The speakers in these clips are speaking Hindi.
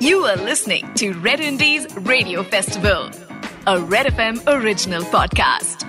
You are listening to Red Indies Radio Festival, a Red FM original podcast.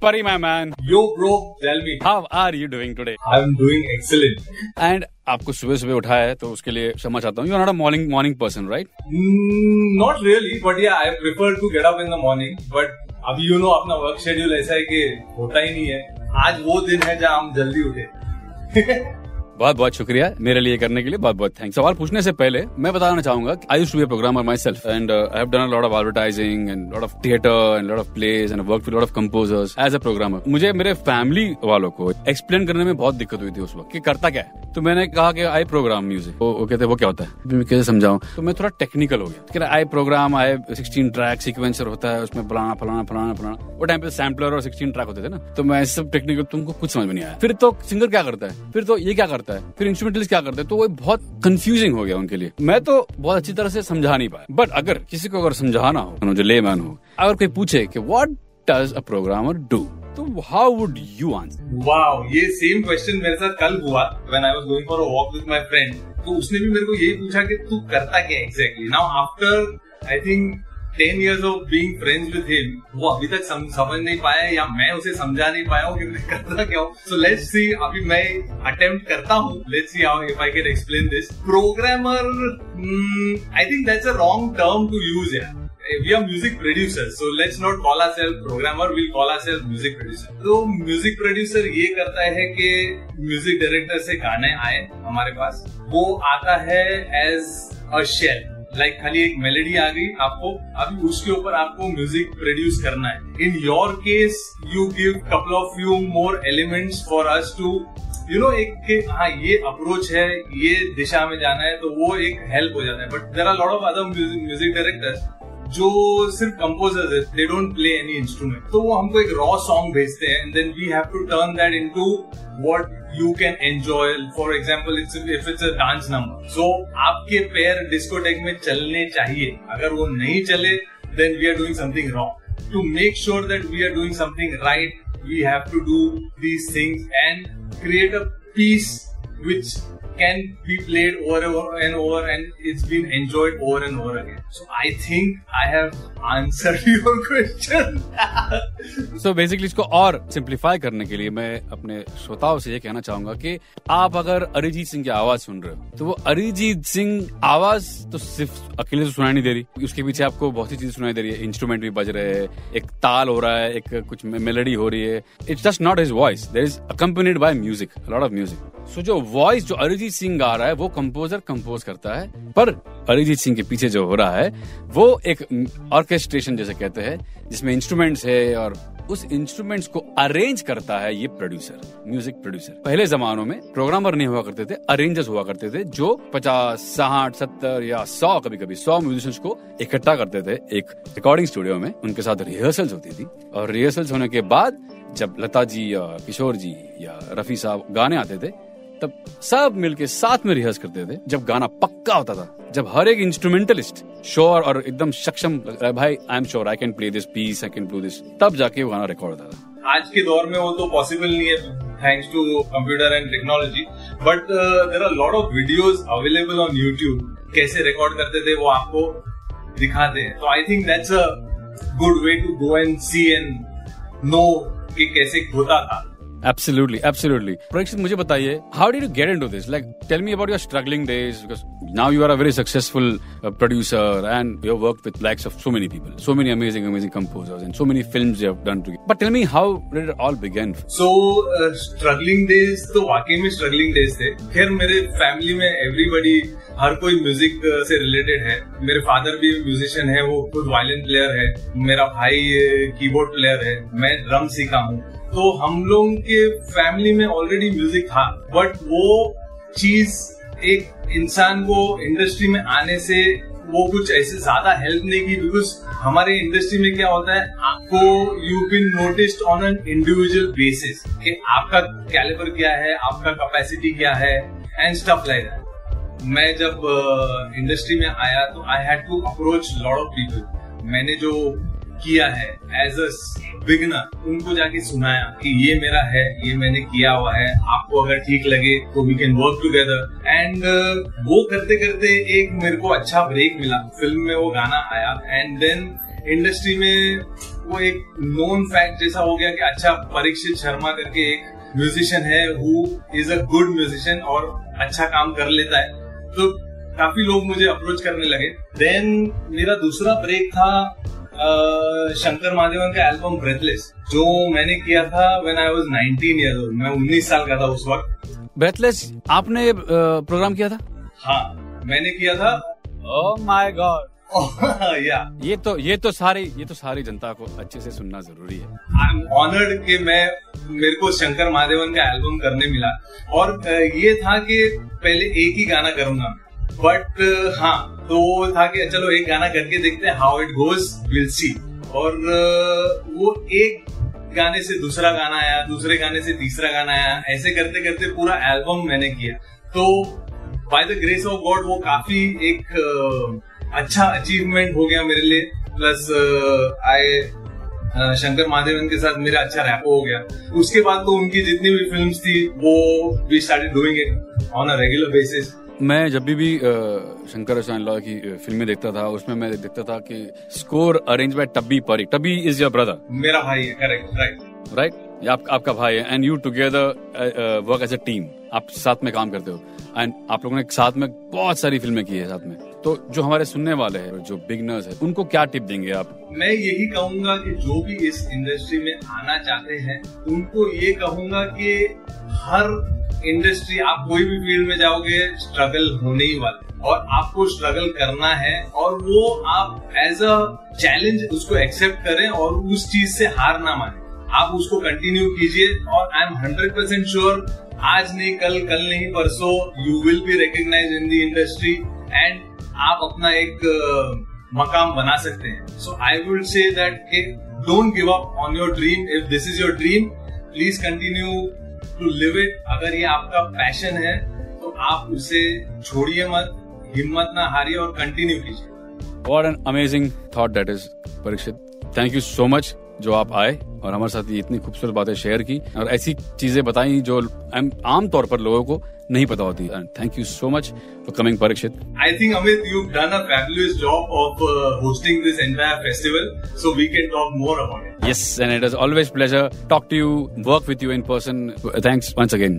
Pari, my man, Yo, bro, tell me. how are you doing today? I'm doing excellent. And आपको सुबह सुबह उठाया है तो उसके लिए क्षमा चाहता हूँ you not a morning morning person right Mm, not really, but yeah, I prefer to get up in the morning. But अभी you know अपना वर्क शेड्यूल ऐसा है कि होता ही नहीं है आज वो दिन है जहाँ हम जल्दी उठे बहुत बहुत शुक्रिया मेरे लिए करने के लिए बहुत बहुत थैंक्स सवाल पूछने से पहले मैं बताना चाहूँगा I used to be programmer myself and I have done lot of advertising and lot of theatre and lot of plays and work lot of composers as a programmer मुझे मेरे फैमिली वालों को एक्सप्लेन करने में बहुत दिक्कत हुई थी उस वक्त कि करता क्या है। तो मैंने कहा कि आई प्रोग्राम म्यूज़िक वो कहते, वो क्या होता है? मैं कैसे समझाऊं? तो मैं थोड़ा टेक्निकल हो गया। I program I sixteen track sequencer होता है, उसमें फलाना फलाना फलाना फलाना। वो टाइम पे सैम्पलर और सिक्सटीन ट्रैक होते थे ना। तो मैं सब टेक्निकल तुमको कुछ समझ में नहीं आया। फिर तो सिंगर क्या करता है? फिर तो ये क्या करता है। फिर इंस्ट्रूमेंटलिस्ट क्या करते हैं? तो वो बहुत कंफ्यूजिंग हो गया उनके लिए। मैं तो बहुत अच्छी तरह से समझा नहीं पाया। बट अगर किसी को अगर समझाना हो जो ले मैन हो, अगर कोई पूछे कि what does a programmer do तो how would you answer wow ये सेम क्वेश्चन मेरे साथ कल हुआ when I was going for a walk with my friend तो उसने भी मेरे को यही पूछा कि तू करता क्या exactly now after I think ten years of being friends with him वो अभी तक सम, समझ नहीं पाया या मैं उसे समझा नहीं पाया हूँ कि मैं करता क्या हूँ। सो लेट्स सी अभी मैं अटेम्प्ट करता हूँ। Let's see how if I can explain this programmer I think that's a wrong term to use यार we are music producers so let's not call ourselves programmer we'll call ourselves music producer. तो म्यूज़िक प्रोड्यूसर ये करता है कि म्यूज़िक डायरेक्टर से गाने आए हमारे पास। वो आता है एज अ शेल लाइक खाली एक मेलेडी आ गई, आपको, अभी उसके ऊपर आपको म्यूज़िक प्रोड्यूस करना है। In your case you give couple of you more elements for us to you know एक कि हाँ ये अप्रोच है, ये दिशा में जाना है तो वो एक हेल्प हो जाता है। But there are lot of other music directors जो सिर्फ़ कंपोजर्स है they don't play any instrument तो वो हमको एक रॉ सॉन्ग भेजते हैं and then we have to turn that into what you can enjoy for example it's if it's a dance number so आपके पैर डिस्कोटेक में चलने चाहिए। अगर वो नहीं चले then we are doing something wrong to make sure that we are doing something right we have to do these things and create a piece which can be played over and over and it's been enjoyed over and over again. So, I think I have answered your question. So basically इसको और सिंप्लीफाई करने के लिए मैं अपने श्रोताओं से ये कहना चाहूँगा कि आप अगर अरिजीत सिंह की आवाज़ सुन रहे हो तो वो अरिजीत सिंह आवाज़ तो सिर्फ़ अकेले तो सुनाई नहीं दे रही। उसके पीछे आपको बहुत सी चीज़ें सुनाई दे रही है। इंस्ट्रूमेंट भी बज रहे हैं, एक ताल हो रहा है, एक कुछ मेलोडी हो रही है। It's just not his voice there is accompanied by music lot of music so जो वॉइस जो अरिजीत सिंह गा रहा है, वो कंपोजर कंपोज करता है, पर अरिजीत सिंह के पीछे जो हो रहा है, वो एक ऑर्केस्ट्रेशन जैसे कहते हैं, जिसमें इंस्ट्रूमेंट्स है और उस इंस्ट्रूमेंट्स को अरेंज करता है ये प्रोड्यूसर म्यूज़िक प्रोड्यूसर पहले जमानों में प्रोग्रामर नहीं हुआ करते थे अरेंजर्स हुआ करते थे, जो पचास, साठ, सत्तर या सौ कभी कभी सौ म्यूजिशियंस को इकट्ठा करते थे एक रिकॉर्डिंग स्टूडियो में, उनके साथ रिहर्सल्स होती थी। और रिहर्सल्स होने के बाद जब लता जी या किशोर जी या रफी साहब गाने आते थे तब सब मिलके साथ में रिहर्स करते थे, जब गाना पक्का होता था, जब हर एक इंस्ट्रूमेंटलिस्ट श्योर और एकदम सक्षम भाई I am sure I can play this piece I can play this तब जाके वो गाना रिकॉर्ड होता था। आज के दौर में वो तो पॉसिबल नहीं है thanks to computer and technology but there are lot of videos available on YouTube कैसे रिकॉर्ड करते थे वो आपको दिखाते हैं। तो I think that's a good way to go and see and know कि कैसे होता था। Absolutely, absolutely. Parikshit, मुझे बताइए, how did you get into this? Like, tell me about your struggling days because now you are a very successful uh, producer and you have worked with likes of so many people, so many amazing, amazing composers and so many films you have done together. But tell me, how did it all begin? So struggling days तो वाकई में स्ट्रगलिंग डेज़ थे खैर मेरे फैमिली में एवरीबडी हर कोई म्यूज़िक से रिलेटेड है मेरे फादर भी म्यूजिशियन है वो खुद वायलिन प्लेयर है मेरा भाई कीबोर्ड प्लेयर है मैं ड्रम सीखा हूँ तो हम लोगों के फैमिली में ऑलरेडी म्यूज़िक था बट वो चीज़ एक इंसान को इंडस्ट्री में आने से वो कुछ ऐसे ज़्यादा हेल्प नहीं की बिकॉज़ हमारे इंडस्ट्री में क्या होता है, आपको you been noticed on an individual basis कि आपका कैलिबर क्या है, आपका कैपेसिटी क्या है एंड स्टफ़ लाइक दैट मैं जब इंडस्ट्री में आया तो I had to approach lot of people मैंने जो किया है एज अ बिगनर उनको जाके सुनाया कि ये मेरा है, ये मैंने किया हुआ है, आपको अगर ठीक लगे तो we can work together and वो करते करते एक मेरे को अच्छा ब्रेक मिला। फ़िल्म में वो गाना आया एंड देन इंडस्ट्री में वो एक नोन फैक्ट जैसा हो गया कि अच्छा परीक्षित शर्मा करके एक म्यूजिशियन है who is a good musician और अच्छा काम कर लेता है। तो काफ़ी लोग मुझे अप्रोच करने लगे। देन मेरा दूसरा ब्रेक था शंकर महादेवन का एल्बम ब्रेथलेस जो मैंने किया था when I was 19 years old मैं 19 साल का था उस वक्त। ब्रेथलेस आपने प्रोग्राम किया था? हाँ मैंने किया था। ओह माय गॉड या ये तो ये तो सारी ये तो सारी जनता को अच्छे से सुनना ज़रूरी है। आई एम ऑनर्ड कि मैं मेरे को शंकर महादेवन का एल्बम करने मिला। और ये था कि पहले एक ही गाना करूँगा बट हाँ तो वो था कि चलो एक गाना करके देखते हैं how it goes will see और वो एक गाने से दूसरा गाना आया, दूसरे गाने से तीसरा गाना आया, ऐसे करते करते पूरा एल्बम मैंने किया। तो by the grace of God वो काफ़ी एक अच्छा अचीवमेंट हो गया मेरे लिए। प्लस आई शंकर महादेवन के साथ मेरा अच्छा रैपो हो गया। उसके बाद तो उनकी जितनी भी फिल्म्स थी, वो we started doing it on a regular basis मैं जब भी, भी शंकर लॉ की फ़िल्में देखता था उसमें मैं देखता था कि स्कोर अरेंज बाय टब्बी परी। टब्बी इज़ योर ब्रदर मेरा भाई है करेक्ट राइट राइट आप, आपका भाई है and you together work as a team आप साथ में काम करते हो। एंड आप लोगों ने साथ में बहुत सारी फ़िल्में की है साथ में। तो जो हमारे सुनने वाले हैं जो बिगनर्स है उनको क्या टिप देंगे आप? मैं यही कहूँगा कि जो भी इस इंडस्ट्री में आना चाहते हैं उनको ये कहूँगा कि हर इंडस्ट्री, आप कोई भी फ़ील्ड में जाओगे स्ट्रगल होने ही वाले और आपको स्ट्रगल करना है और वो आप एज अ चैलेंज उसको एक्सेप्ट करें और उस चीज़ से हार ना माने। आप उसको कंटिन्यू कीजिए और I am hundred percent sure आज नहीं, कल कल नहीं, परसों you will be recognize in the industry and आप अपना एक मकाम बना सकते हैं। So I would say that don't give up on your dream if this is your dream please continue to live it अगर ये आपका पैशन है तो आप उसे छोड़िए मत, हिम्मत ना हारिए और कंटिन्यू कीजिए। What an amazing thought that is Parikshit thank you so much जो आप आए। और हमारे साथ ये इतनी खूबसूरत बातें शेयर की और ऐसी चीज़ें बताई जो आम तौर पर लोगों को नहीं पता होती। Thank you so much for coming Parikshit I think Amit you done a fabulous job of hosting this entire festival so we can talk more about it yes and it is always pleasure talk to you work with you in person thanks once again